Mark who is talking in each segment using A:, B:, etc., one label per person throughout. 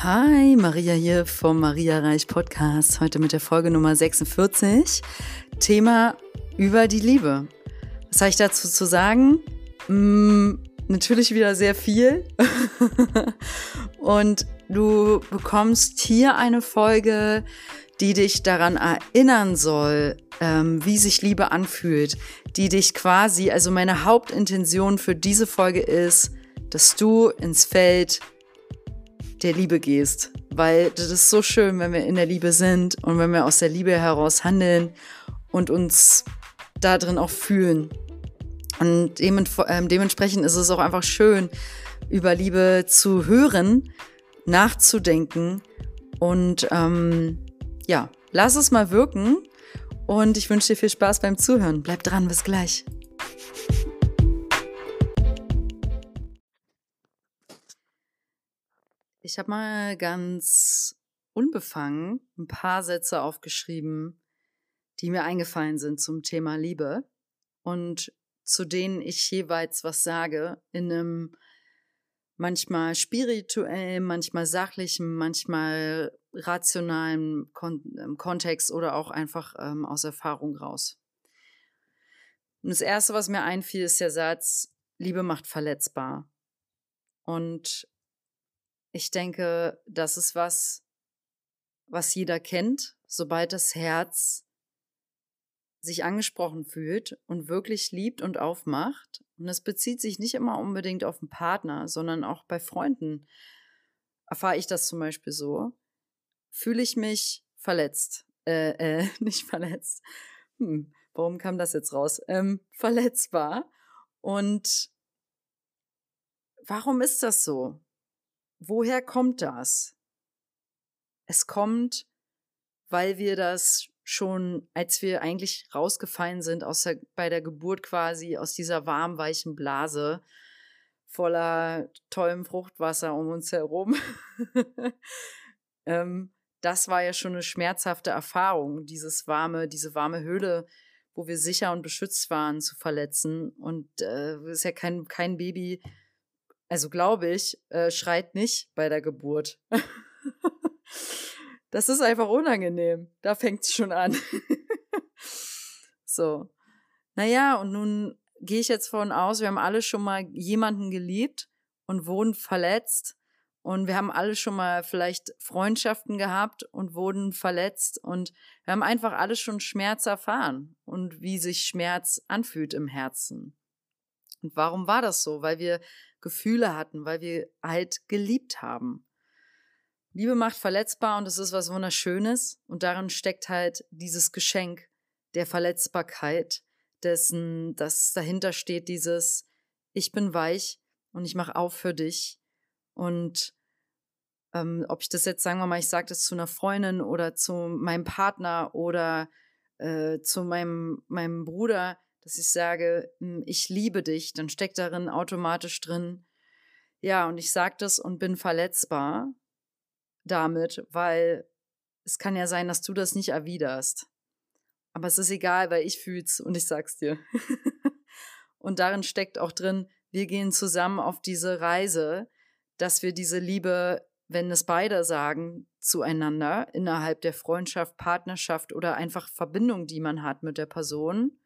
A: Hi, Maria hier vom Maria Reich Podcast. Heute mit der Folge Nummer 46. Thema über die Liebe. Was habe ich dazu zu sagen? Hm, natürlich wieder sehr viel. Und du bekommst hier eine Folge, die dich daran erinnern soll, ähm, wie sich Liebe anfühlt, die dich quasi, also meine Hauptintention für diese Folge ist, dass du ins Feld der Liebe gehst. Weil das ist so schön, wenn wir in der Liebe sind und wenn wir aus der Liebe heraus handeln und uns da drin auch fühlen. Und ähm, dementsprechend ist es auch einfach schön, über Liebe zu hören, nachzudenken und ähm, ja, lass es mal wirken und ich wünsche dir viel Spaß beim Zuhören. Bleib dran, bis gleich. Ich habe mal ganz unbefangen ein paar Sätze aufgeschrieben, die mir eingefallen sind zum Thema Liebe und zu denen ich jeweils was sage in einem manchmal spirituell, manchmal sachlichen, manchmal rationalen Kon ähm, Kontext oder auch einfach ähm, aus Erfahrung raus. Und das Erste, was mir einfiel, ist der Satz, Liebe macht verletzbar. Und ich denke, das ist was, was jeder kennt, sobald das Herz sich angesprochen fühlt und wirklich liebt und aufmacht. Und das bezieht sich nicht immer unbedingt auf einen Partner, sondern auch bei Freunden. Erfahre ich das zum Beispiel so, fühle ich mich verletzt. Äh, äh, nicht verletzt. Hm, warum kam das jetzt raus? Ähm, verletzbar. Und warum ist das so? Woher kommt das? Es kommt, weil wir das schon, als wir eigentlich rausgefallen sind aus der, bei der Geburt quasi aus dieser warm weichen Blase voller tollem Fruchtwasser um uns herum, ähm, das war ja schon eine schmerzhafte Erfahrung, dieses warme, diese warme Höhle, wo wir sicher und beschützt waren, zu verletzen. Und äh, ist ja kein, kein Baby, also glaube ich, äh, schreit nicht bei der Geburt. das ist einfach unangenehm. Da fängt es schon an. so. Naja, und nun gehe ich jetzt von aus, wir haben alle schon mal jemanden geliebt und wurden verletzt und wir haben alle schon mal vielleicht Freundschaften gehabt und wurden verletzt. Und wir haben einfach alle schon Schmerz erfahren und wie sich Schmerz anfühlt im Herzen. Und warum war das so? Weil wir Gefühle hatten, weil wir halt geliebt haben. Liebe macht verletzbar und es ist was Wunderschönes. Und darin steckt halt dieses Geschenk der Verletzbarkeit, dessen, dass dahinter steht dieses, ich bin weich und ich mache auf für dich und ähm, ob ich das jetzt, sagen wir mal, ich sage das zu einer Freundin oder zu meinem Partner oder äh, zu meinem, meinem Bruder, dass ich sage, hm, ich liebe dich, dann steckt darin automatisch drin, ja, und ich sage das und bin verletzbar damit, weil es kann ja sein, dass du das nicht erwiderst. Aber es ist egal, weil ich fühl's und ich sag's dir. und darin steckt auch drin, wir gehen zusammen auf diese Reise, dass wir diese Liebe, wenn es beide sagen, zueinander innerhalb der Freundschaft, Partnerschaft oder einfach Verbindung, die man hat mit der Person,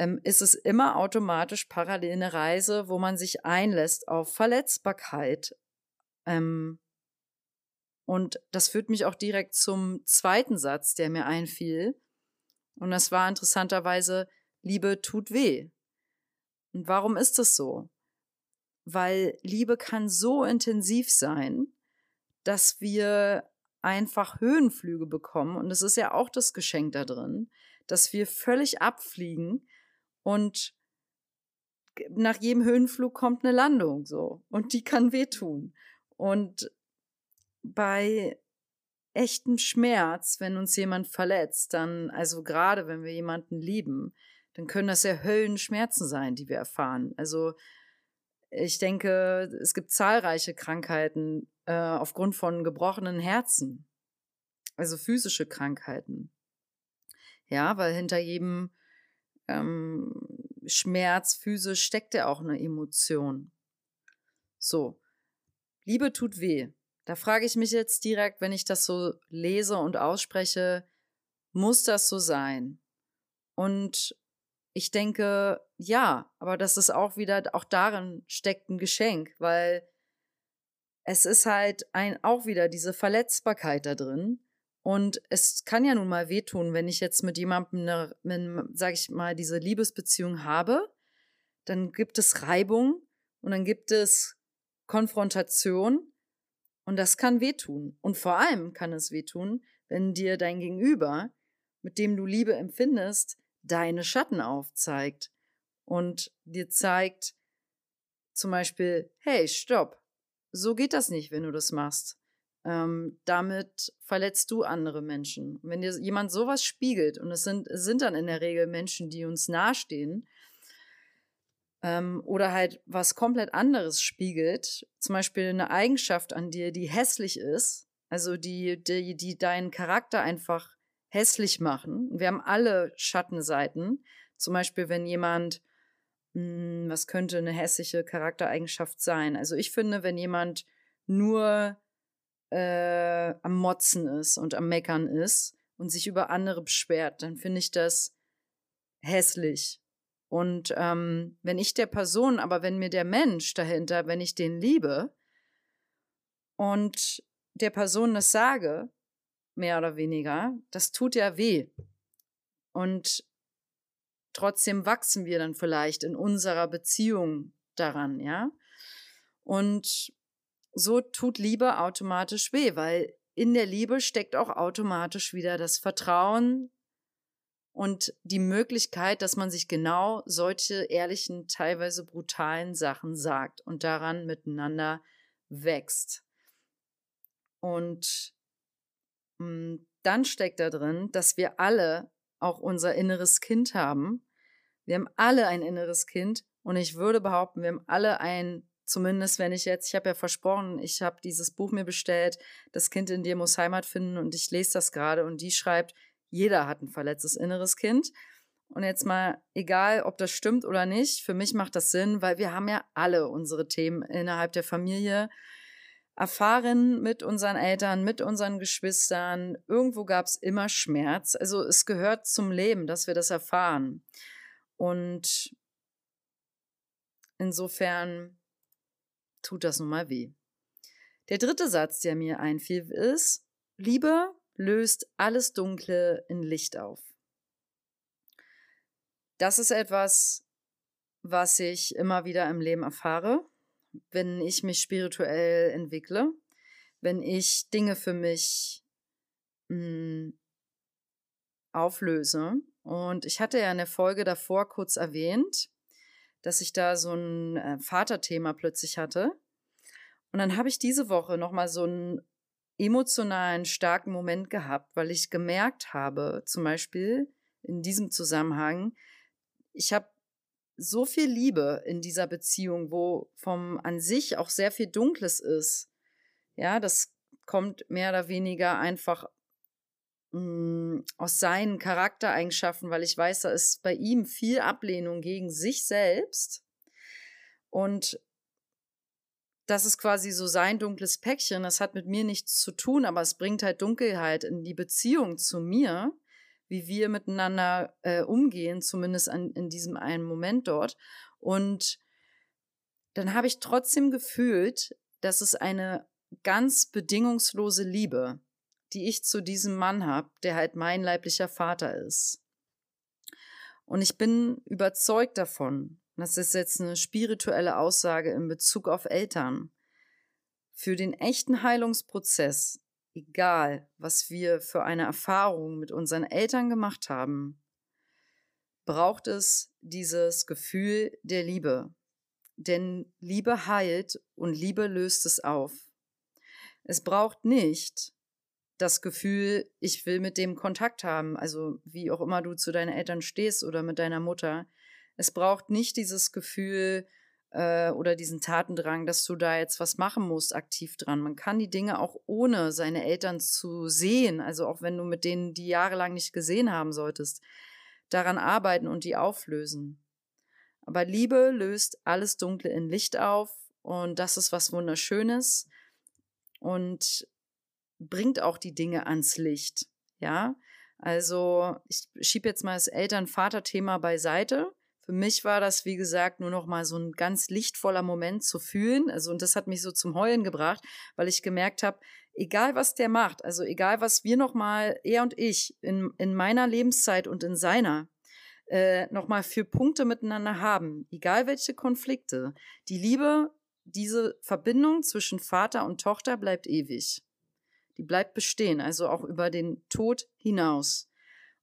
A: ähm, ist es immer automatisch parallel eine Reise, wo man sich einlässt auf Verletzbarkeit. Ähm, und das führt mich auch direkt zum zweiten Satz, der mir einfiel. Und das war interessanterweise, Liebe tut weh. Und warum ist das so? weil Liebe kann so intensiv sein, dass wir einfach Höhenflüge bekommen. Und das ist ja auch das Geschenk da drin, dass wir völlig abfliegen und nach jedem Höhenflug kommt eine Landung so und die kann wehtun. Und bei echtem Schmerz, wenn uns jemand verletzt, dann, also gerade wenn wir jemanden lieben, dann können das ja Höllenschmerzen sein, die wir erfahren. Also ich denke, es gibt zahlreiche Krankheiten äh, aufgrund von gebrochenen Herzen, also physische Krankheiten. Ja, weil hinter jedem ähm, Schmerz physisch steckt ja auch eine Emotion. So, Liebe tut weh. Da frage ich mich jetzt direkt, wenn ich das so lese und ausspreche, muss das so sein? Und ich denke, ja, aber das ist auch wieder, auch darin steckt ein Geschenk, weil es ist halt ein, auch wieder diese Verletzbarkeit da drin. Und es kann ja nun mal wehtun, wenn ich jetzt mit jemandem, eine, eine, sag ich mal, diese Liebesbeziehung habe, dann gibt es Reibung und dann gibt es Konfrontation und das kann wehtun. Und vor allem kann es wehtun, wenn dir dein Gegenüber, mit dem du Liebe empfindest, deine Schatten aufzeigt und dir zeigt, zum Beispiel, hey, stopp, so geht das nicht, wenn du das machst. Ähm, damit verletzt du andere Menschen. wenn dir jemand sowas spiegelt, und es sind, es sind dann in der Regel Menschen, die uns nahestehen, ähm, oder halt was komplett anderes spiegelt, zum Beispiel eine Eigenschaft an dir, die hässlich ist, also die, die, die deinen Charakter einfach hässlich machen. Wir haben alle Schattenseiten. Zum Beispiel, wenn jemand, mh, hm, was könnte eine hässliche Charaktereigenschaft sein? Also ich finde, wenn jemand nur äh, am Motzen ist und am Meckern ist und sich über andere beschwert, dann finde ich das hässlich. Und ähm, wenn ich der Person, aber wenn mir der Mensch dahinter, wenn ich den liebe und der Person das sage, mehr oder weniger, das tut ja weh. Und trotzdem wachsen wir dann vielleicht in unserer Beziehung daran, ja. Und so tut Liebe automatisch weh, weil in der Liebe steckt auch automatisch wieder das Vertrauen und die Möglichkeit, dass man sich genau solche ehrlichen, teilweise brutalen Sachen sagt und daran miteinander wächst. Und hm, dann steckt da drin, dass wir alle auch unser inneres Kind haben. Wir haben alle ein inneres Kind und ich würde behaupten, wir haben alle ein, zumindest wenn ich jetzt, ich habe ja versprochen, ich habe dieses Buch mir bestellt, das Kind in dir muss Heimat finden und ich lese das gerade und die schreibt, jeder hat ein verletztes inneres Kind. Und jetzt mal, egal ob das stimmt oder nicht, für mich macht das Sinn, weil wir haben ja alle unsere Themen innerhalb der Familie erfahren mit unseren Eltern, mit unseren Geschwistern. Irgendwo gab es immer Schmerz. Also es gehört zum Leben, dass wir das erfahren. Und insofern tut das nun mal weh. Der dritte Satz, der mir einfiel, ist, Liebe löst alles Dunkle in Licht auf. Das ist etwas, was ich immer wieder im Leben erfahre, wenn ich mich spirituell entwickle, wenn ich Dinge für mich mh, hm, auflöse. Und ich hatte ja in der Folge davor kurz erwähnt, dass ich da so ein äh, Vaterthema plötzlich hatte. Und dann habe ich diese Woche nochmal so ein emotionalen, starken Moment gehabt, weil ich gemerkt habe, zum Beispiel in diesem Zusammenhang, ich habe so viel Liebe in dieser Beziehung, wo vom an sich auch sehr viel Dunkles ist. Ja, das kommt mehr oder weniger einfach mh, mm, aus seinen Charaktereigenschaften, weil ich weiß, da ist bei ihm viel Ablehnung gegen sich selbst. Und das ist quasi so sein dunkles Päckchen. Das hat mit mir nichts zu tun, aber es bringt halt Dunkelheit in die Beziehung zu mir, wie wir miteinander äh, umgehen, zumindest an, in diesem einen Moment dort. Und dann habe ich trotzdem gefühlt, dass es eine ganz bedingungslose Liebe, die ich zu diesem Mann habe, der halt mein leiblicher Vater ist. Und ich bin überzeugt davon, das ist jetzt eine spirituelle Aussage in Bezug auf Eltern, für den echten Heilungsprozess, egal was wir für eine Erfahrung mit unseren Eltern gemacht haben, braucht es dieses Gefühl der Liebe. Denn Liebe heilt und Liebe löst es auf. Es braucht nicht das Gefühl, ich will mit dem Kontakt haben, also wie auch immer du zu deinen Eltern stehst oder mit deiner Mutter. Es braucht nicht dieses Gefühl äh, oder diesen Tatendrang, dass du da jetzt was machen musst, aktiv dran. Man kann die Dinge auch ohne seine Eltern zu sehen, also auch wenn du mit denen die jahrelang nicht gesehen haben solltest, daran arbeiten und die auflösen. Aber Liebe löst alles Dunkle in Licht auf und das ist was Wunderschönes. und bringt auch die Dinge ans Licht. Ja, also ich schiebe jetzt mal das Eltern-Vater-Thema beiseite. Für mich war das, wie gesagt, nur noch mal so ein ganz lichtvoller Moment zu fühlen. Also, und das hat mich so zum Heulen gebracht, weil ich gemerkt habe, egal was der macht, also egal was wir noch mal, er und ich, in, in meiner Lebenszeit und in seiner, äh, noch mal für Punkte miteinander haben, egal welche Konflikte, die Liebe, diese Verbindung zwischen Vater und Tochter bleibt ewig die bleibt bestehen, also auch über den Tod hinaus.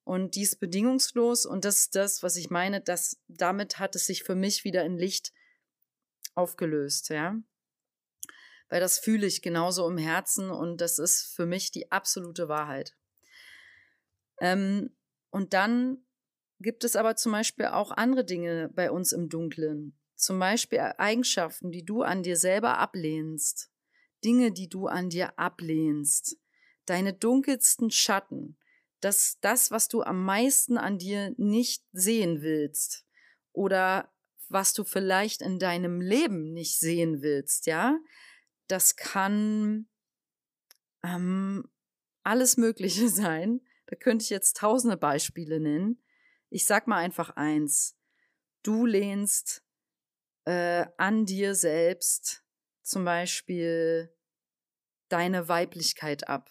A: Und die ist bedingungslos und das ist das, was ich meine, dass damit hat es sich für mich wieder in Licht aufgelöst, ja. Weil das fühle ich genauso im Herzen und das ist für mich die absolute Wahrheit. Ähm, und dann gibt es aber zum Beispiel auch andere Dinge bei uns im Dunklen. Zum Beispiel Eigenschaften, die du an dir selber ablehnst. Dinge, die du an dir ablehnst, deine dunkelsten Schatten, das, das, was du am meisten an dir nicht sehen willst oder was du vielleicht in deinem Leben nicht sehen willst, ja, das kann ähm, alles Mögliche sein. Da könnte ich jetzt tausende Beispiele nennen. Ich sag mal einfach eins. Du lehnst äh, an dir selbst zum Beispiel deine Weiblichkeit ab.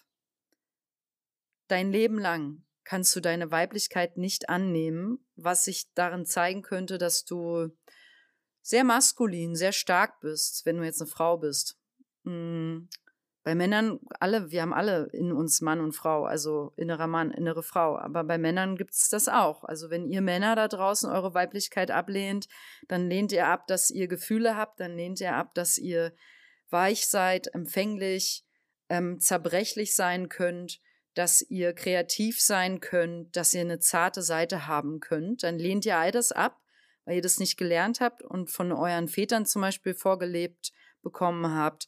A: Dein Leben lang kannst du deine Weiblichkeit nicht annehmen, was sich darin zeigen könnte, dass du sehr maskulin, sehr stark bist, wenn du jetzt eine Frau bist. Bei Männern, alle, wir haben alle in uns Mann und Frau, also innerer Mann, innere Frau. Aber bei Männern gibt es das auch. Also wenn ihr Männer da draußen eure Weiblichkeit ablehnt, dann lehnt ihr ab, dass ihr Gefühle habt, dann lehnt ihr ab, dass ihr weich seid, empfänglich, ähm, zerbrechlich sein könnt, dass ihr kreativ sein könnt, dass ihr eine zarte Seite haben könnt. Dann lehnt ihr all das ab, weil ihr das nicht gelernt habt und von euren Vätern zum Beispiel vorgelebt bekommen habt,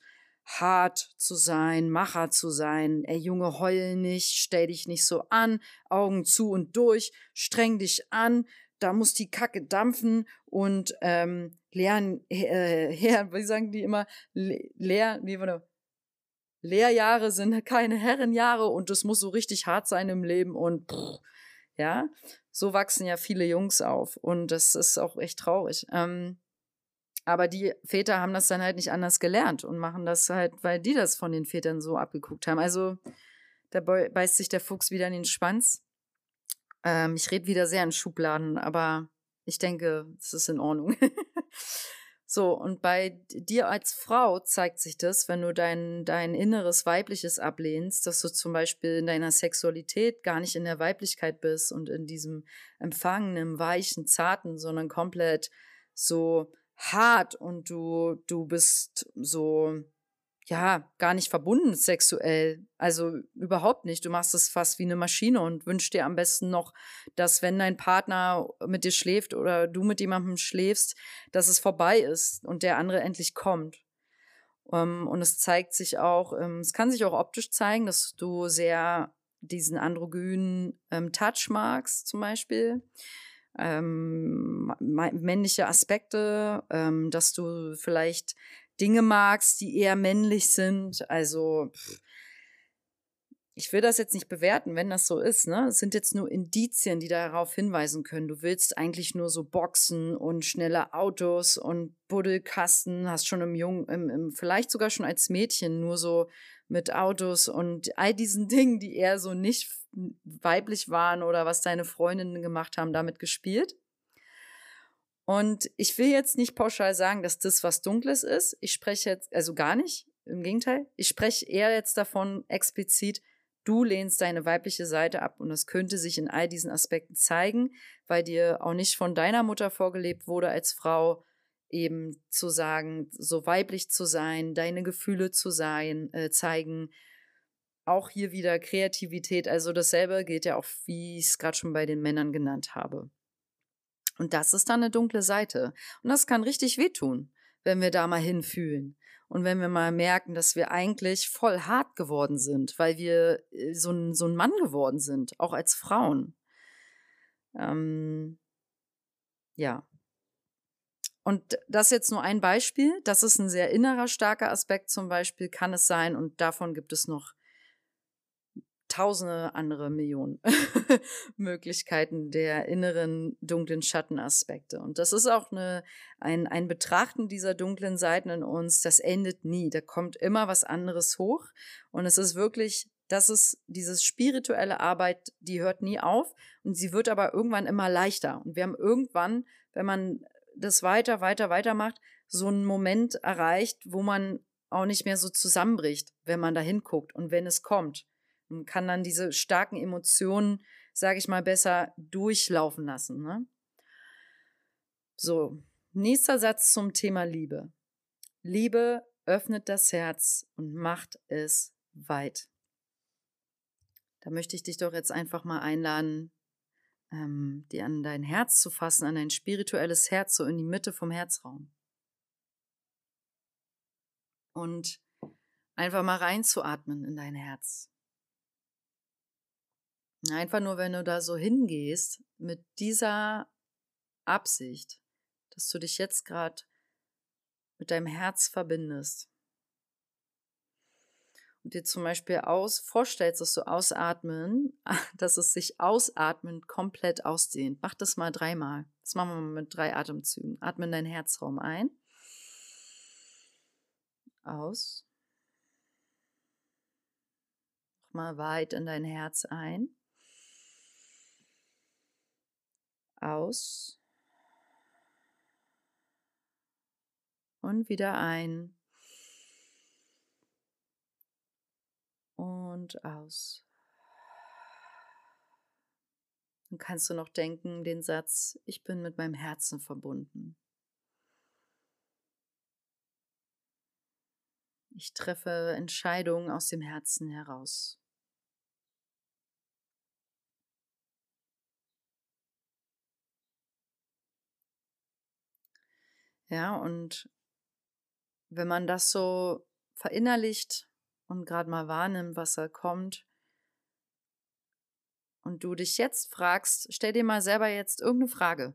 A: hart zu sein, Macher zu sein. Ey Junge, heul nicht, stell dich nicht so an, Augen zu und durch, streng dich an, da muss die Kacke dampfen und ähm, lernen, äh, her, wie sagen die immer, leer, nee, warte, Lehrjahre sind keine Herrenjahre und es muss so richtig hart sein im Leben und pff, ja, so wachsen ja viele Jungs auf und das ist auch echt traurig. Ähm, aber die Väter haben das dann halt nicht anders gelernt und machen das halt, weil die das von den Vätern so abgeguckt haben. Also da beißt sich der Fuchs wieder in den Schwanz. Ähm, ich rede wieder sehr in Schubladen, aber ich denke, es ist in Ordnung. So, und bei dir als Frau zeigt sich das, wenn du dein, dein inneres Weibliches ablehnst, dass du zum Beispiel in deiner Sexualität gar nicht in der Weiblichkeit bist und in diesem empfangenen, weichen, zarten, sondern komplett so hart und du, du bist so, ja, gar nicht verbunden sexuell. Also überhaupt nicht. Du machst es fast wie eine Maschine und wünschst dir am besten noch, dass wenn dein Partner mit dir schläft oder du mit jemandem schläfst, dass es vorbei ist und der andere endlich kommt. Ähm, und es zeigt sich auch, ähm, es kann sich auch optisch zeigen, dass du sehr diesen androgynen ähm, Touch magst, zum Beispiel. Ähm, männliche Aspekte, ähm, dass du vielleicht Dinge magst, die eher männlich sind. Also ich will das jetzt nicht bewerten, wenn das so ist. Ne? Es sind jetzt nur Indizien, die darauf hinweisen können. Du willst eigentlich nur so Boxen und schnelle Autos und Buddelkasten, hast schon im Jungen, im, im, vielleicht sogar schon als Mädchen nur so mit Autos und all diesen Dingen, die eher so nicht weiblich waren oder was deine Freundinnen gemacht haben, damit gespielt. Und ich will jetzt nicht pauschal sagen, dass das was Dunkles ist. Ich spreche jetzt, also gar nicht, im Gegenteil. Ich spreche eher jetzt davon explizit, du lehnst deine weibliche Seite ab und es könnte sich in all diesen Aspekten zeigen, weil dir auch nicht von deiner Mutter vorgelebt wurde als Frau, eben zu sagen, so weiblich zu sein, deine Gefühle zu sein, äh, zeigen. Auch hier wieder Kreativität, also dasselbe gilt ja auch, wie ich es gerade schon bei den Männern genannt habe. Und das ist dann eine dunkle Seite. Und das kann richtig wehtun, wenn wir da mal hinfühlen. Und wenn wir mal merken, dass wir eigentlich voll hart geworden sind, weil wir äh, so ein, so ein Mann geworden sind, auch als Frauen. Ähm, ja. Und das ist jetzt nur ein Beispiel. Das ist ein sehr innerer starker Aspekt zum Beispiel, kann es sein. Und davon gibt es noch tausende andere Millionen Möglichkeiten der inneren dunklen Schattenaspekte. Und das ist auch eine, ein, ein Betrachten dieser dunklen Seiten in uns, das endet nie. Da kommt immer was anderes hoch. Und es ist wirklich, das ist dieses spirituelle Arbeit, die hört nie auf und sie wird aber irgendwann immer leichter. Und wir haben irgendwann, wenn man das weiter, weiter, weiter macht, so einen Moment erreicht, wo man auch nicht mehr so zusammenbricht, wenn man da hinguckt und wenn es kommt. Man kann dann diese starken Emotionen, sage ich mal, besser durchlaufen lassen. Ne? So, nächster Satz zum Thema Liebe. Liebe öffnet das Herz und macht es weit. Da möchte ich dich doch jetzt einfach mal einladen, ähm, dir an dein Herz zu fassen, an dein spirituelles Herz, so in die Mitte vom Herzraum. Und einfach mal reinzuatmen in dein Herz. Einfach nur, wenn du da so hingehst mit dieser Absicht, dass du dich jetzt gerade mit deinem Herz verbindest dir zum Beispiel aus vorstellst, dass du ausatmen, dass es sich ausatmend komplett ausdehnt. Mach das mal dreimal. Das machen wir mal mit drei Atemzügen. Atme in deinen Herzraum ein. Aus. Mach mal weit in dein Herz ein. Aus. Und wieder ein. Und aus. Dann kannst du noch denken, den Satz, ich bin mit meinem Herzen verbunden. Ich treffe Entscheidungen aus dem Herzen heraus. Ja, und wenn man das so verinnerlicht, und gerade mal wahrnimmt, was da kommt. Und du dich jetzt fragst, stell dir mal selber jetzt irgendeine Frage.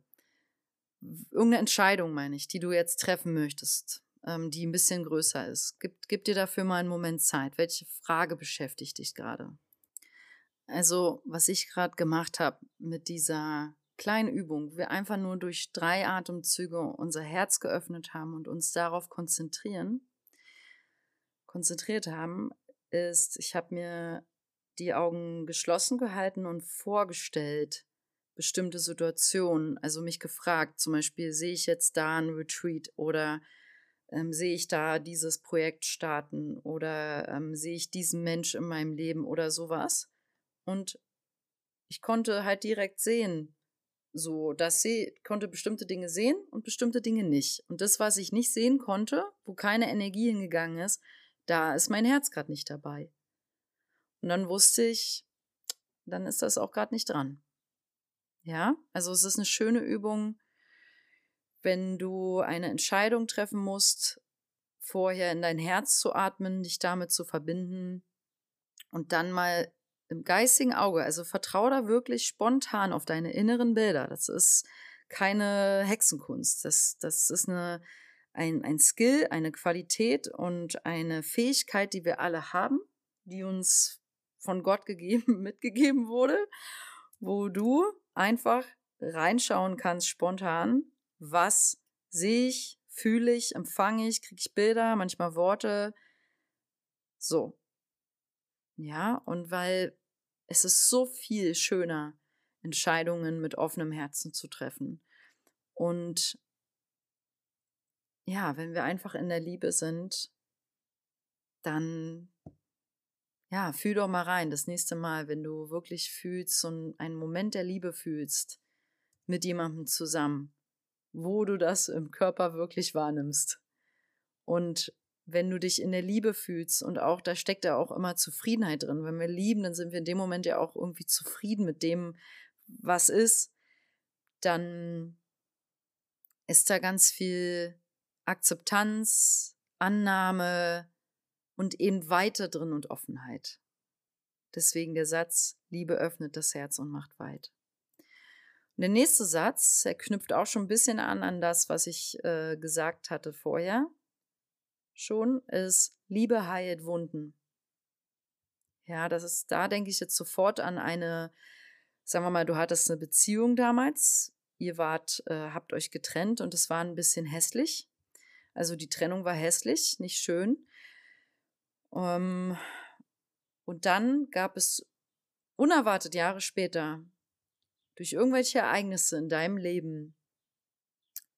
A: Irgendeine Entscheidung, meine ich, die du jetzt treffen möchtest, ähm, die ein bisschen größer ist. Gib, gib dir dafür mal einen Moment Zeit. Welche Frage beschäftigt dich gerade? Also, was ich gerade gemacht habe mit dieser kleinen Übung, wir einfach nur durch drei Atemzüge unser Herz geöffnet haben und uns darauf konzentrieren, konzentriert haben, ist, ich habe mir die Augen geschlossen gehalten und vorgestellt, bestimmte Situationen, also mich gefragt, zum Beispiel, sehe ich jetzt da ein Retreat oder ähm, sehe ich da dieses Projekt starten oder ähm, sehe ich diesen Mensch in meinem Leben oder sowas. Und ich konnte halt direkt sehen, so, dass sie konnte bestimmte Dinge sehen und bestimmte Dinge nicht. Und das, was ich nicht sehen konnte, wo keine Energie hingegangen ist, da ist mein Herz gerade nicht dabei. Und dann wusste ich, dann ist das auch gerade nicht dran. Ja, also es ist eine schöne Übung, wenn du eine Entscheidung treffen musst, vorher in dein Herz zu atmen, dich damit zu verbinden und dann mal im geistigen Auge, also vertrau da wirklich spontan auf deine inneren Bilder. Das ist keine Hexenkunst. Das, das ist eine, ein, ein Skill, eine Qualität und eine Fähigkeit, die wir alle haben, die uns von Gott gegeben, mitgegeben wurde, wo du einfach reinschauen kannst spontan, was sehe ich, fühle ich, empfange ich, kriege ich Bilder, manchmal Worte. So. Ja, und weil es ist so viel schöner, Entscheidungen mit offenem Herzen zu treffen. Und ja, wenn wir einfach in der Liebe sind, dann ja, fühl doch mal rein. Das nächste Mal, wenn du wirklich fühlst und einen Moment der Liebe fühlst mit jemandem zusammen, wo du das im Körper wirklich wahrnimmst. Und wenn du dich in der Liebe fühlst und auch da steckt ja auch immer Zufriedenheit drin. Wenn wir lieben, dann sind wir in dem Moment ja auch irgendwie zufrieden mit dem, was ist. Dann ist da ganz viel Akzeptanz, Annahme und eben weiter drin und Offenheit. Deswegen der Satz, Liebe öffnet das Herz und macht weit. Der nächste Satz, er knüpft auch schon ein bisschen an an das, was ich äh, gesagt hatte vorher. Schon ist Liebe heilt Wunden. Ja, das ist, da denke ich jetzt sofort an eine, sagen wir mal, du hattest eine Beziehung damals, ihr wart, äh, habt euch getrennt und es war ein bisschen hässlich. Also die Trennung war hässlich, nicht schön. Ähm, und dann gab es unerwartet Jahre später durch irgendwelche Ereignisse in deinem Leben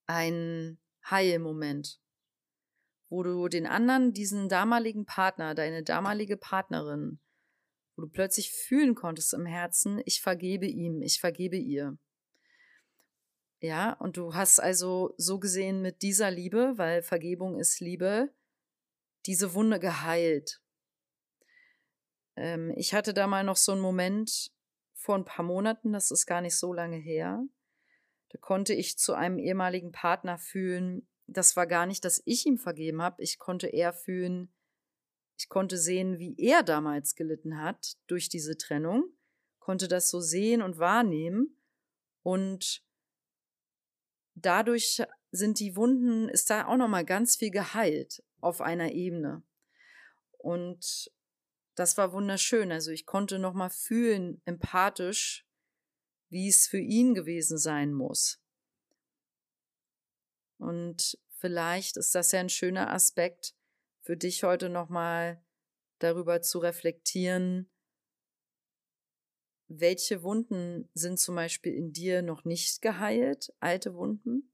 A: ein Heilmoment, wo du den anderen, diesen damaligen Partner, deine damalige Partnerin, wo du plötzlich fühlen konntest im Herzen, ich vergebe ihm, ich vergebe ihr. Ja, und du hast also so gesehen mit dieser Liebe, weil Vergebung ist Liebe, diese Wunde geheilt. Ähm, ich hatte da mal noch so einen Moment, vor ein paar Monaten, das ist gar nicht so lange her. Da konnte ich zu einem ehemaligen Partner fühlen, das war gar nicht, dass ich ihm vergeben habe, ich konnte eher fühlen, ich konnte sehen, wie er damals gelitten hat durch diese Trennung, konnte das so sehen und wahrnehmen und dadurch sind die Wunden, ist da auch nochmal ganz viel geheilt auf einer Ebene. Und das war wunderschön. Also ich konnte noch mal fühlen, empathisch, wie es für ihn gewesen sein muss. Und vielleicht ist das ja ein schöner Aspekt für dich heute noch mal darüber zu reflektieren, welche Wunden sind zum Beispiel in dir noch nicht geheilt, alte Wunden?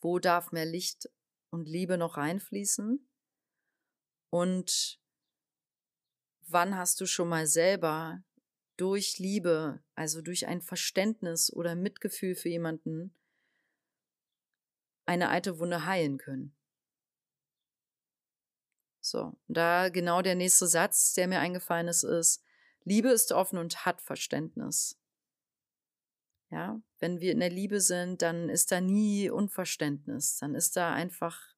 A: Wo darf mehr Licht und Liebe noch reinfließen? Und wann hast du schon mal selber durch Liebe, also durch ein Verständnis oder Mitgefühl für jemanden, eine alte Wunde heilen können? So, da genau der nächste Satz, der mir eingefallen ist, ist, Liebe ist offen und hat Verständnis. Ja, wenn wir in der Liebe sind, dann ist da nie Unverständnis, dann ist da einfach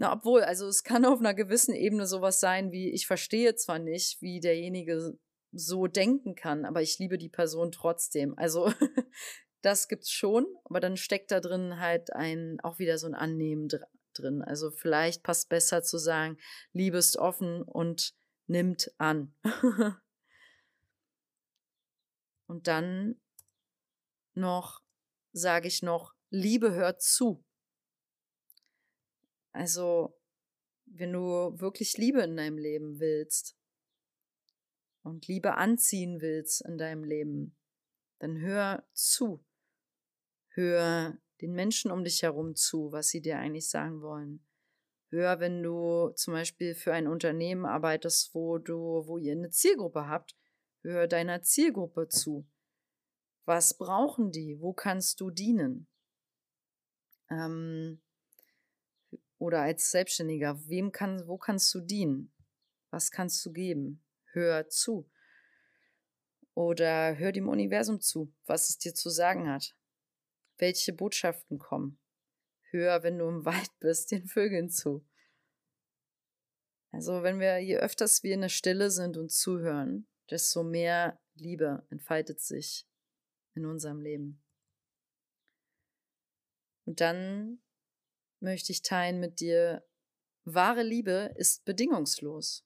A: na, obwohl, also es kann auf einer gewissen Ebene sowas sein wie, ich verstehe zwar nicht, wie derjenige so denken kann, aber ich liebe die Person trotzdem. Also das gibt's schon, aber dann steckt da drin halt ein, auch wieder so ein Annehmen drin. Also vielleicht passt besser zu sagen, Liebe ist offen und nimmt an. und dann noch, sage ich noch, Liebe hört zu. Also, wenn du wirklich Liebe in deinem Leben willst und Liebe anziehen willst in deinem Leben, dann hör zu. Hör den Menschen um dich herum zu, was sie dir eigentlich sagen wollen. Hör, wenn du zum Beispiel für ein Unternehmen arbeitest, wo du, wo ihr eine Zielgruppe habt, hör deiner Zielgruppe zu. Was brauchen die? Wo kannst du dienen? Ähm, oder als Selbstständiger, wem kann, wo kannst du dienen? Was kannst du geben? Hör zu. Oder hör dem Universum zu, was es dir zu sagen hat. Welche Botschaften kommen? Hör, wenn du im Wald bist, den Vögeln zu. Also, wenn wir, je öfters wir in der Stille sind und zuhören, desto mehr Liebe entfaltet sich in unserem Leben. Und dann möchte ich teilen mit dir, wahre Liebe ist bedingungslos.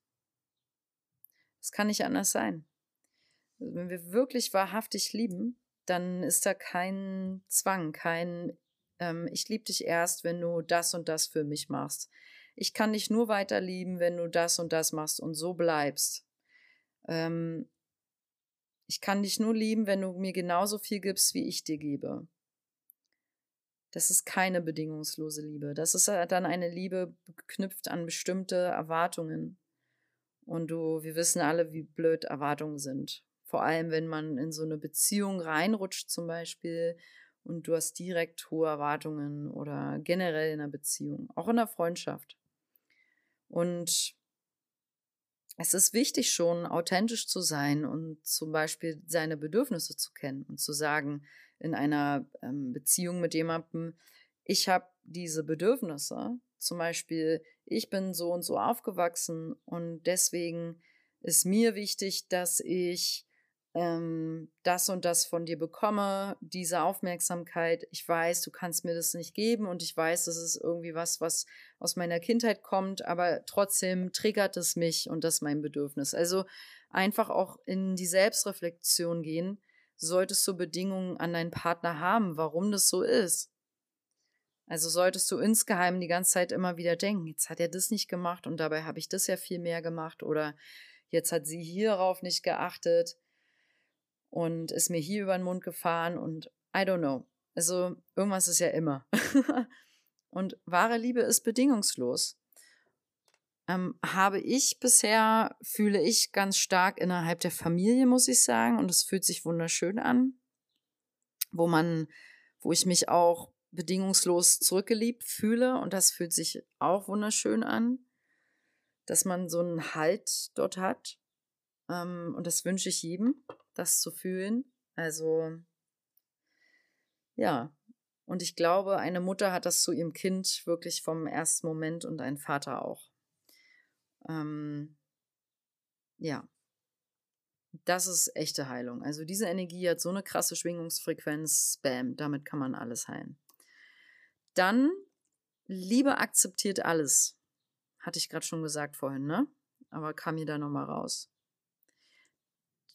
A: Es kann nicht anders sein. Also wenn wir wirklich wahrhaftig lieben, dann ist da kein Zwang, kein ähm, ich liebe dich erst, wenn du das und das für mich machst. Ich kann dich nur weiter lieben, wenn du das und das machst und so bleibst. Ähm, ich kann dich nur lieben, wenn du mir genauso viel gibst, wie ich dir gebe. Das ist keine bedingungslose Liebe. Das ist dann eine Liebe geknüpft an bestimmte Erwartungen. Und du, wir wissen alle, wie blöd Erwartungen sind. Vor allem, wenn man in so eine Beziehung reinrutscht zum Beispiel und du hast direkt hohe Erwartungen oder generell in einer Beziehung, auch in einer Freundschaft. Und es ist wichtig schon, authentisch zu sein und zum Beispiel seine Bedürfnisse zu kennen und zu sagen, in einer ähm, Beziehung mit jemandem, ich habe diese Bedürfnisse, zum Beispiel, ich bin so und so aufgewachsen und deswegen ist mir wichtig, dass ich ähm, das und das von dir bekomme, diese Aufmerksamkeit. Ich weiß, du kannst mir das nicht geben und ich weiß, das ist irgendwie was, was aus meiner Kindheit kommt, aber trotzdem triggert es mich und das ist mein Bedürfnis. Also einfach auch in die Selbstreflexion gehen. Solltest du Bedingungen an deinen Partner haben, warum das so ist? Also solltest du insgeheim die ganze Zeit immer wieder denken, jetzt hat er das nicht gemacht und dabei habe ich das ja viel mehr gemacht oder jetzt hat sie hierauf nicht geachtet und ist mir hier über den Mund gefahren und I don't know. Also irgendwas ist ja immer. und wahre Liebe ist bedingungslos. Ähm, habe ich bisher, fühle ich ganz stark innerhalb der Familie, muss ich sagen. Und es fühlt sich wunderschön an, wo man, wo ich mich auch bedingungslos zurückgeliebt fühle. Und das fühlt sich auch wunderschön an, dass man so einen Halt dort hat. Ähm, und das wünsche ich jedem das zu fühlen. Also, ja. Und ich glaube, eine Mutter hat das zu ihrem Kind wirklich vom ersten Moment und ein Vater auch. Ähm, ja. Das ist echte Heilung. Also diese Energie hat so eine krasse Schwingungsfrequenz. Bam, damit kann man alles heilen. Dann, Liebe akzeptiert alles. Hatte ich gerade schon gesagt vorhin, ne? Aber kam mir da nochmal raus.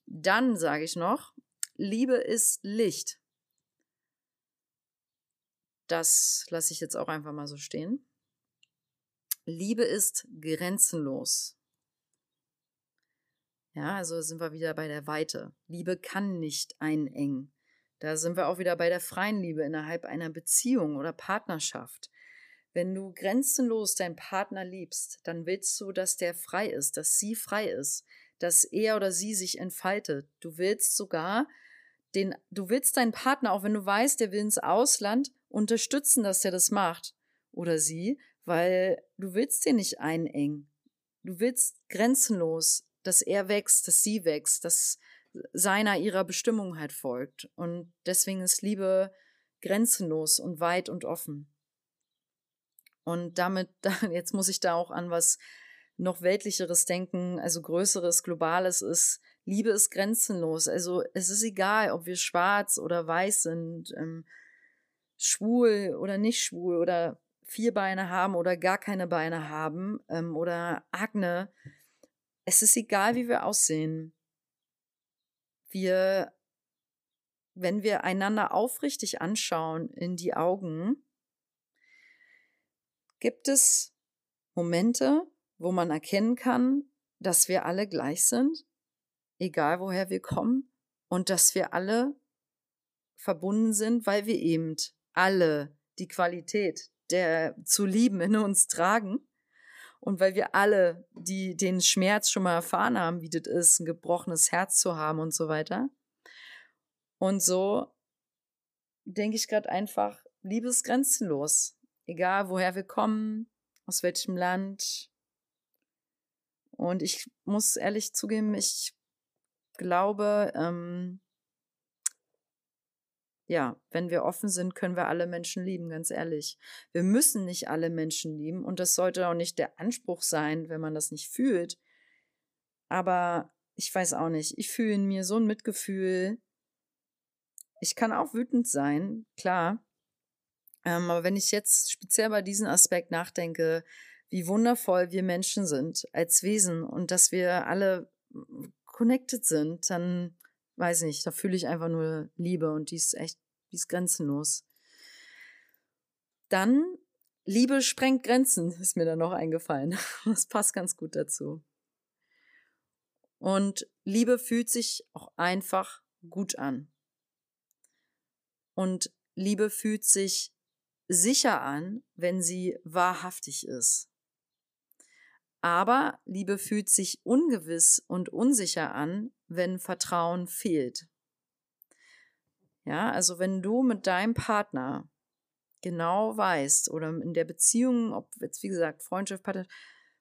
A: Dann sage ich noch, Liebe ist Licht. Das lasse ich jetzt auch einfach mal so stehen. Liebe ist grenzenlos. Ja, also sind wir wieder bei der Weite. Liebe kann nicht einengen. Da sind wir auch wieder bei der freien Liebe innerhalb einer Beziehung oder Partnerschaft. Wenn du grenzenlos deinen Partner liebst, dann willst du, dass der frei ist, dass sie frei ist dass er oder sie sich entfaltet. Du willst sogar den, du willst deinen Partner, auch wenn du weißt, der will ins Ausland, unterstützen, dass er das macht. Oder sie, weil du willst den nicht einengen. Du willst grenzenlos, dass er wächst, dass sie wächst, dass seiner ihrer Bestimmung halt folgt. Und deswegen ist Liebe grenzenlos und weit und offen. Und damit, jetzt muss ich da auch an was noch weltlicheres Denken, also größeres, globales ist, Liebe ist grenzenlos. Also es ist egal, ob wir schwarz oder weiß sind, ähm, schwul oder nicht schwul oder vier Beine haben oder gar keine Beine haben ähm, oder Agne. Es ist egal, wie wir aussehen. Wir, wenn wir einander aufrichtig anschauen in die Augen, gibt es Momente, wo man erkennen kann, dass wir alle gleich sind, egal woher wir kommen, und dass wir alle verbunden sind, weil wir eben alle die Qualität der zu lieben in uns tragen und weil wir alle die den Schmerz schon mal erfahren haben, wie das ist, ein gebrochenes Herz zu haben und so weiter. Und so denke ich gerade einfach, Liebe ist grenzenlos. Egal woher wir kommen, aus welchem Land, und ich muss ehrlich zugeben, ich glaube, ähm, ja, wenn wir offen sind, können wir alle Menschen lieben, ganz ehrlich. Wir müssen nicht alle Menschen lieben und das sollte auch nicht der Anspruch sein, wenn man das nicht fühlt. Aber ich weiß auch nicht, ich fühle in mir so ein Mitgefühl. Ich kann auch wütend sein, klar. Ähm, aber wenn ich jetzt speziell bei diesem Aspekt nachdenke, wie wundervoll wir Menschen sind als Wesen und dass wir alle connected sind, dann weiß nicht, da fühle ich einfach nur Liebe und die ist echt, die ist grenzenlos. Dann Liebe sprengt Grenzen, ist mir da noch eingefallen. Das passt ganz gut dazu. Und Liebe fühlt sich auch einfach gut an. Und Liebe fühlt sich sicher an, wenn sie wahrhaftig ist. Aber Liebe fühlt sich ungewiss und unsicher an, wenn Vertrauen fehlt. Ja, also wenn du mit deinem Partner genau weißt oder in der Beziehung, ob jetzt wie gesagt Freundschaft,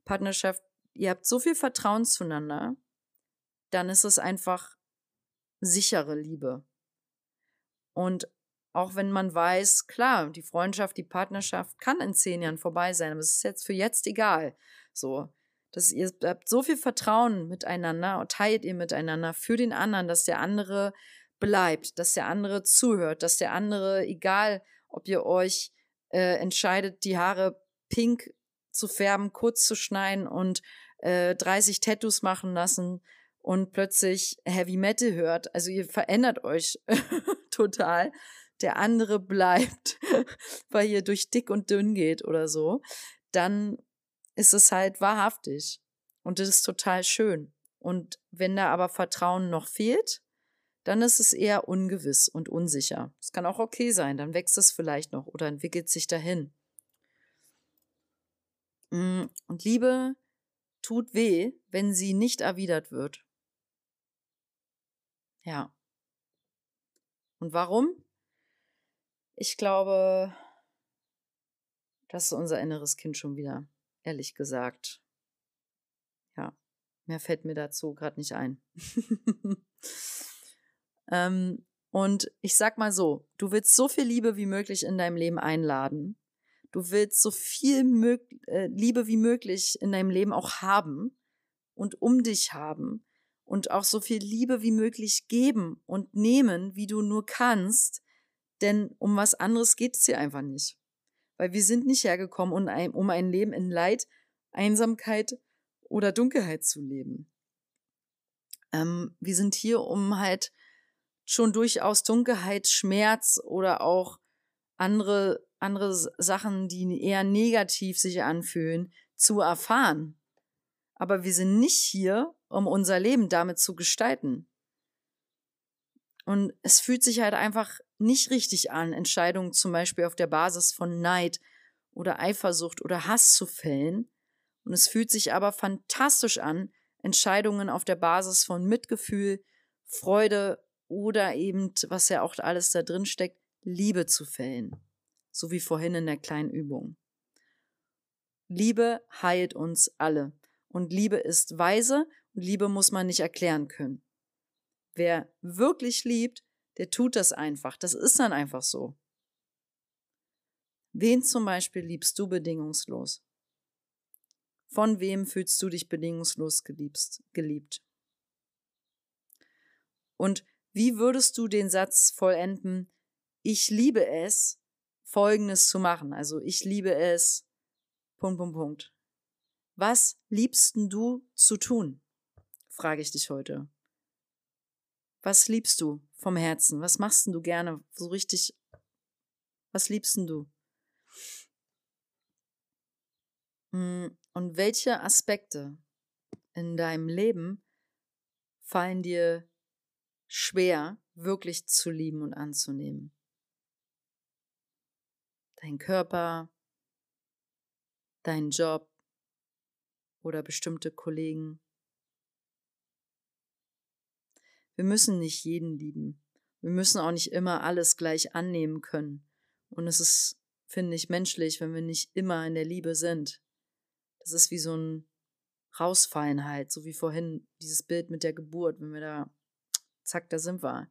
A: Partnerschaft, ihr habt so viel Vertrauen zueinander, dann ist es einfach sichere Liebe. Und auch wenn man weiß, klar, die Freundschaft, die Partnerschaft kann in zehn Jahren vorbei sein, aber es ist jetzt für jetzt egal. So, dass ihr habt so viel Vertrauen miteinander und teilt ihr miteinander für den anderen, dass der andere bleibt, dass der andere zuhört, dass der andere, egal ob ihr euch äh, entscheidet, die Haare pink zu färben, kurz zu schneiden und äh, 30 Tattoos machen lassen und plötzlich Heavy Metal hört. Also ihr verändert euch total. Der andere bleibt, weil ihr durch dick und dünn geht oder so. Dann ist es halt wahrhaftig. Und das ist total schön. Und wenn da aber Vertrauen noch fehlt, dann ist es eher ungewiss und unsicher. Es kann auch okay sein, dann wächst es vielleicht noch oder entwickelt sich dahin. Mm, und Liebe tut weh, wenn sie nicht erwidert wird. Ja. Und warum? Ich glaube, das ist unser inneres Kind schon wieder, ehrlich gesagt. Ja, mehr fällt mir dazu gerade nicht ein. ähm, und ich sag mal so, du willst so viel Liebe wie möglich in deinem Leben einladen. Du willst so viel Mö äh, Liebe wie möglich in deinem Leben auch haben und um dich haben und auch so viel Liebe wie möglich geben und nehmen, wie du nur kannst, denn um was anderes geht es hier einfach nicht. Weil wir sind nicht hergekommen, um ein, Leben in Leid, Einsamkeit oder Dunkelheit zu leben. Ähm, wir sind hier, um halt schon durchaus Dunkelheit, Schmerz oder auch andere, andere Sachen, die eher negativ sich anfühlen, zu erfahren. Aber wir sind nicht hier, um unser Leben damit zu gestalten. Und es fühlt sich halt einfach nicht richtig an, Entscheidungen zum Beispiel auf der Basis von Neid oder Eifersucht oder Hass zu fällen. Und es fühlt sich aber fantastisch an, Entscheidungen auf der Basis von Mitgefühl, Freude oder eben, was ja auch alles da drin steckt, Liebe zu fällen. So wie vorhin in der kleinen Übung. Liebe heilt uns alle. Und Liebe ist weise und Liebe muss man nicht erklären können. Wer wirklich liebt, der tut das einfach. Das ist dann einfach so. Wen zum Beispiel liebst du bedingungslos? Von wem fühlst du dich bedingungslos geliebst, geliebt? Und wie würdest du den Satz vollenden, ich liebe es, Folgendes zu machen? Also ich liebe es, Punkt, Punkt, Punkt. Was liebst du zu tun? Frage ich dich heute. Was liebst du vom Herzen? Was machst du gerne so richtig? Was liebst du? Hm, und welche Aspekte in deinem Leben fallen dir schwer, wirklich zu lieben und anzunehmen? Dein Körper, dein Job oder bestimmte Kollegen, Wir müssen nicht jeden lieben. Wir müssen auch nicht immer alles gleich annehmen können. Und es ist, finde ich, menschlich, wenn wir nicht immer in der Liebe sind. Das ist wie so ein Rausfallen halt, so wie vorhin dieses Bild mit der Geburt, wenn wir da, zack, da sind wir.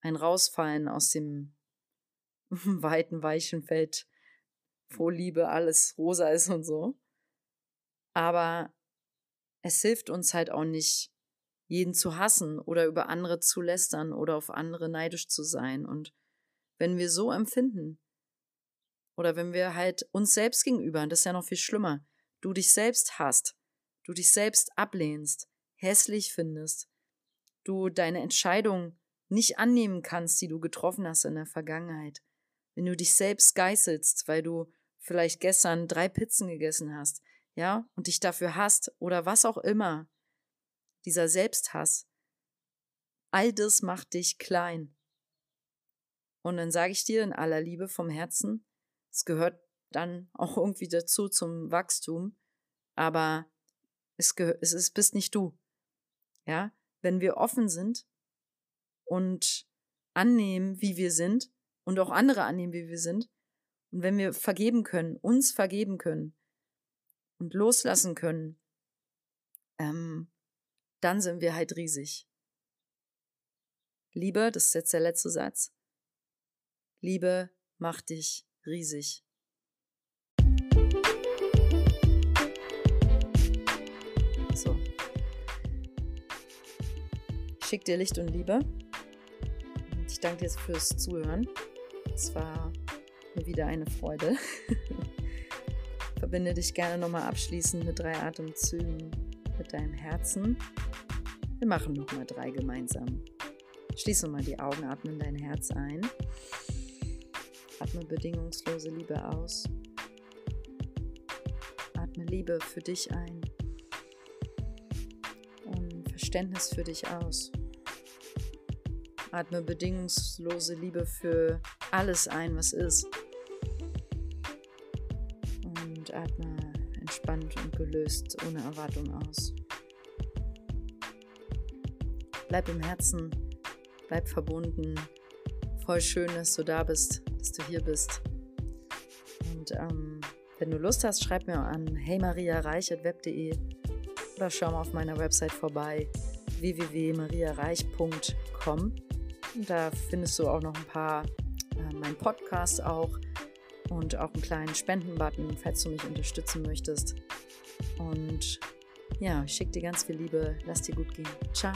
A: Ein Rausfallen aus dem weiten, weichen Feld, wo Liebe alles rosa ist und so. Aber es hilft uns halt auch nicht, jeden zu hassen oder über andere zu lästern oder auf andere neidisch zu sein. Und wenn wir so empfinden, oder wenn wir halt uns selbst gegenüber, und das ist ja noch viel schlimmer, du dich selbst hasst, du dich selbst ablehnst, hässlich findest, du deine Entscheidung nicht annehmen kannst, die du getroffen hast in der Vergangenheit, wenn du dich selbst geißelst, weil du vielleicht gestern drei Pizzen gegessen hast, ja, und dich dafür hasst oder was auch immer, dieser Selbsthass, all das macht dich klein. Und dann sage ich dir in aller Liebe vom Herzen, es gehört dann auch irgendwie dazu zum Wachstum, aber es, es ist, bist nicht du. Ja, wenn wir offen sind und annehmen, wie wir sind und auch andere annehmen, wie wir sind, und wenn wir vergeben können, uns vergeben können und loslassen können, ähm, dann sind wir halt riesig. Liebe, das ist jetzt der letzte Satz. Liebe macht dich riesig. So. Schick dir Licht und Liebe. Ich danke dir fürs Zuhören. Es war mir wieder eine Freude. Verbinde dich gerne nochmal abschließend mit drei Atemzügen mit deinem Herzen. Wir machen nochmal drei gemeinsam. Schließ nochmal die Augen, atme in dein Herz ein. Atme bedingungslose Liebe aus. Atme Liebe für dich ein. Und Verständnis für dich aus. Atme bedingungslose Liebe für alles ein, was ist. Und atme entspannt und gelöst, ohne Erwartung aus. Bleib im Herzen, bleib verbunden. Voll schön, dass du da bist, dass du hier bist. Und ähm, wenn du Lust hast, schreib mir an heymariareich.web.de oder schau mal auf meiner Website vorbei www.mariareich.com. Da findest du auch noch ein paar, äh, mein Podcast auch und auch einen kleinen Spendenbutton, falls du mich unterstützen möchtest. Und ja, ich schicke dir ganz viel Liebe. Lass dir gut gehen. Ciao.